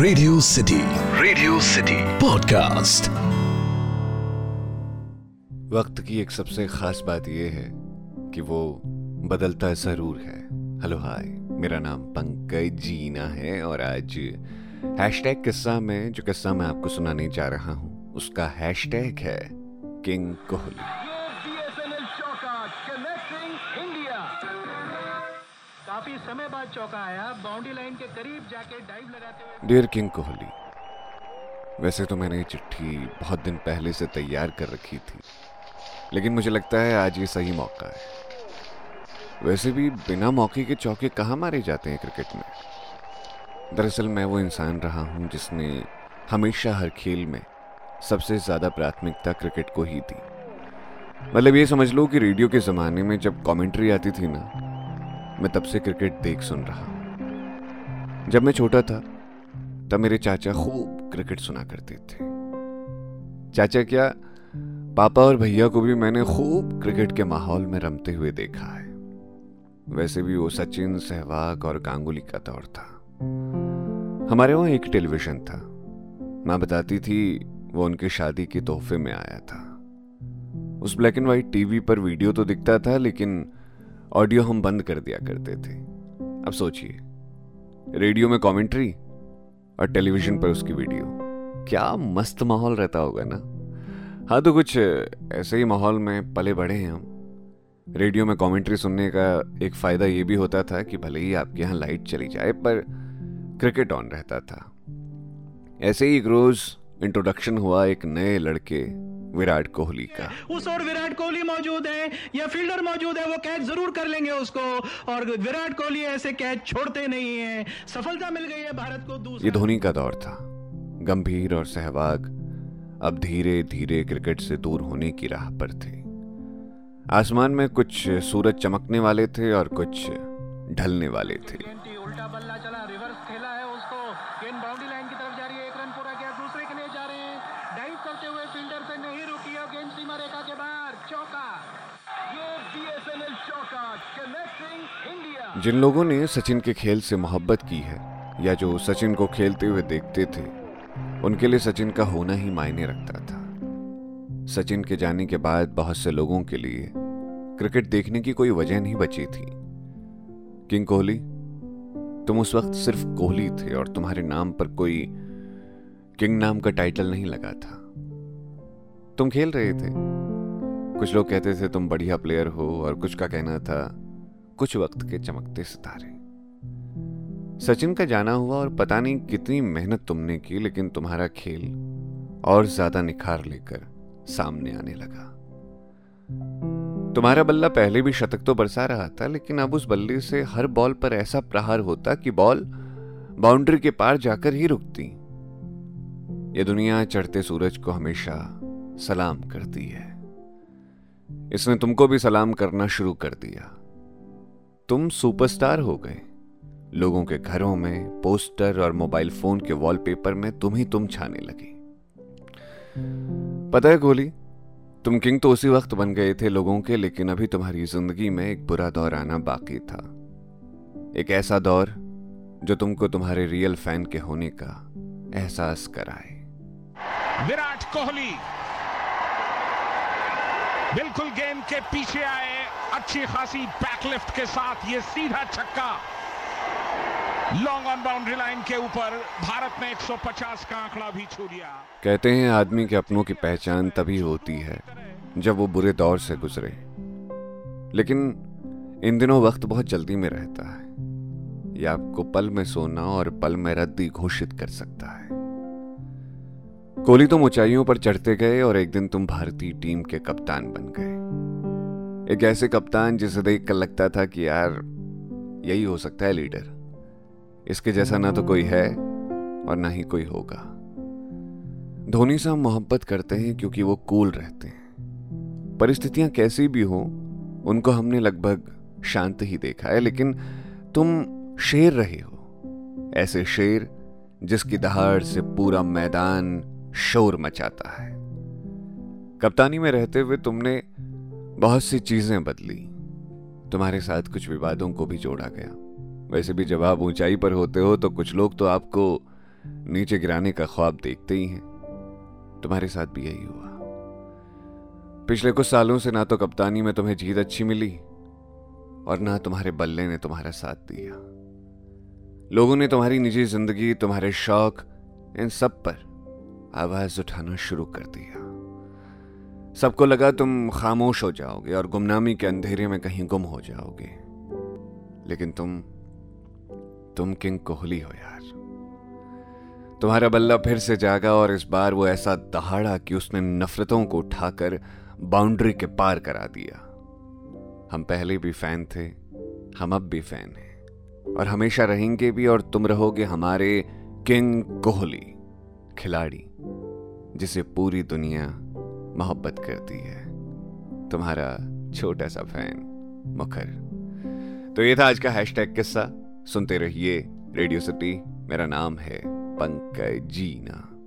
Radio city radio city podcast वक्त की एक सबसे खास बात यह है कि वो बदलता ज़रूर है। Hello, hi. मेरा नाम पंकज जीना है और आज हैशटैग किस्सा में, जो किस्सा मैं आपको सुनाने जा रहा हूँ, उसका हैशटैग है किंग कोहली। समय बाद बाउंड्री लाइन के करीब जाके डाइव लगाते हुए डियर किंग कोहली वैसे तो मैंने ये चिट्ठी बहुत दिन पहले से तैयार कर रखी थी, लेकिन मुझे लगता है आज ये सही मौका है। वैसे भी बिना मौके के चौके कहाँ मारे जाते हैं क्रिकेट में? दरअसल मैं वो इंसान रहा हूँ जिसने हमेशा हर खेल में सबसे ज़्यादा प्राथमिकता क्रिकेट को ही दी। मतलब ये समझ लो कि रेडियो के ज़माने में जब कमेंट्री आती थी ना मैं तब से क्रिकेट देख सुन रहा हूँ। जब मैं छोटा था, तब मेरे चाचा खूब क्रिकेट सुना करते थे। चाचा क्या, पापा और भैया को भी मैंने खूब क्रिकेट के माहौल में रमते हुए देखा है। वैसे भी वो सचिन, सहवाग और गांगुली का दौर था। हमारे वहाँ एक टेलीविज़न था। माँ बताती थी, वो उनकी शादी के तोहफे में आया था। उस ब्लैक एंड व्हाइट टीवी पर वीडियो तो दिखता था, लेकिन ऑडियो हम बंद कर दिया करते थे। अब सोचिए, रेडियो में कमेंट्री और टेलीविज़न पर उसकी वीडियो, क्या मस्त माहौल रहता होगा ना? हाँ तो कुछ ऐसे ही माहौल में पले बढ़े हैं हम। रेडियो में कमेंट्री सुनने का एक फ़ायदा ये भी होता था कि भले ही आपके यहाँ लाइट चली जाए, पर क्रिकेट ऑन रहता था। ऐसे ही एक रोज़ इंट्रोडक्शन हुआ एक नए लड़के विराट कोहली का। उस और विराट कोहली मौजूद है या फील्डर मौजूद है वो कैच ज़रूर कर लेंगे उसको। और विराट कोहली ऐसे कैच छोड़ते नहीं है। सफलता मिल गई है भारत को दूसरा। ये धोनी का दौर था। गंभीर और सहवाग अब धीरे धीरे क्रिकेट से दूर होने की राह पर थे। आसमान में कुछ सूरज चमकने वाले थे और कुछ ढलने वाले थे। उल्टा बल्ला चला रिवर्स खेला है उसको। गेंद बाउंड्री लाइन की तरफ़ जा रही है एक रन पूरा किया दूसरे के लिए जा रहे हैं डाइव करते हुए फील्डर से नहीं रुकी और गेंद सीमा रेखा के बाहर चौका ये बीएसएनएल चौका कनेक्टिंग इंडिया जिन लोगों ने सचिन के खेल से मोहब्बत की है, या जो सचिन को खेलते हुए देखते थे, उनके लिए सचिन का होना ही मायने रखता था। सचिन के जाने के बाद बहुत से लोगों के लिए क्रिकेट देखने की कोई वजह नहीं बची थी। किंग कोहली, तुम उस वक्त सिर्फ़ कोहली थे और तुम्हारे नाम पर कोई किंग नाम का टाइटल नहीं लगा था। तुम खेल रहे थे। कुछ लोग कहते थे तुम बढ़िया प्लेयर हो और कुछ का कहना था कुछ वक्त के चमकते सितारे। सचिन का जाना हुआ और पता नहीं कितनी मेहनत तुमने की, लेकिन तुम्हारा खेल और ज़्यादा निखार लेकर सामने आने लगा। तुम्हारा बल्ला पहले भी शतक तो बरसा रहा था, लेकिन अब उस बल्ले से हर बॉल पर ऐसा प्रहार होता कि बॉल बाउंड्री के पार जाकर ही रुकती। ये दुनिया चढ़ते सूरज को हमेशा सलाम करती है। इसने तुमको भी सलाम करना शुरू कर दिया। तुम सुपरस्टार हो गए। लोगों के घरों में पोस्टर और मोबाइल फ़ोन के वॉलपेपर में तुम ही तुम छाने लगे। पता है गोली, तुम किंग तो उसी वक्त बन गए थे लोगों के, लेकिन अभी तुम्हारी ज़िंदगी में एक बुरा दौर आना बाकी था। एक ऐसा दौर जो तुमको तुम्हारे रियल फ़ैन के होने का एहसास कराए। विराट कोहली। बिल्कुल गेंद के पीछे आए। अच्छी खासी बैकलिफ्ट के साथ ये सीधा छक्का। लॉन्ग ऑन बाउंड्री लाइन के ऊपर भारत ने 150 का आंकड़ा भी छू लिया। कहते हैं, आदमी के अपनों की पहचान तभी होती है जब वो बुरे दौर से गुजरे। लेकिन इन दिनों वक्त बहुत जल्दी में रहता है। यह आपको पल में सोना और पल में रद्दी घोषित कर सकता है। कोहली तुम ऊंचाइयों पर चढ़ते गए और एक दिन तुम भारतीय टीम के कप्तान बन गए। एक ऐसे कप्तान जिसे देख कर लगता था कि यार, यही हो सकता है लीडर। इसके जैसा ना तो कोई है और ना ही कोई होगा। धोनी से हम मोहब्बत करते हैं क्योंकि वो कूल रहते हैं। परिस्थितियाँ कैसी भी हो, उनको हमने लगभग शांत ही देखा है, लेकिन तुम शेर रहे हो। ऐसे शेर जिसकी दहाड़ से पूरा मैदान शोर मचाता है। कप्तानी में रहते हुए तुमने बहुत सी चीज़ें बदली। तुम्हारे साथ कुछ विवादों को भी जोड़ा गया। वैसे भी जब आप ऊंचाई पर होते हो तो कुछ लोग तो आपको नीचे गिराने का ख्वाब देखते ही हैं। तुम्हारे साथ भी यही हुआ। पिछले कुछ सालों से ना तो कप्तानी में तुम्हें जीत अच्छी मिली, और ना तुम्हारे बल्ले ने तुम्हारा साथ दिया। लोगों ने तुम्हारी निजी ज़िंदगी, तुम्हारे शौक, इन सब पर आवाज़ उठाना शुरू कर दिया। सबको लगा तुम खामोश हो जाओगे और गुमनामी के अंधेरे में कहीं गुम हो जाओगे। लेकिन तुम तुम किंग कोहली हो यार। तुम्हारा बल्ला फिर से जागा और इस बार वो ऐसा दहाड़ा कि उसने नफरतों को उठाकर बाउंड्री के पार करा दिया। हम पहले भी फ़ैन थे, हम अब भी फ़ैन हैं और हमेशा रहेंगे भी और तुम रहोगे हमारे किंग कोहली खिलाड़ी, जिसे पूरी दुनिया मोहब्बत करती है। तुम्हारा छोटा सा फ़ैन, मुखर। तो ये था आज का हैशटैग किस्सा। सुनते रहिए रेडियो सिटी मेरा नाम है पंकज जीना।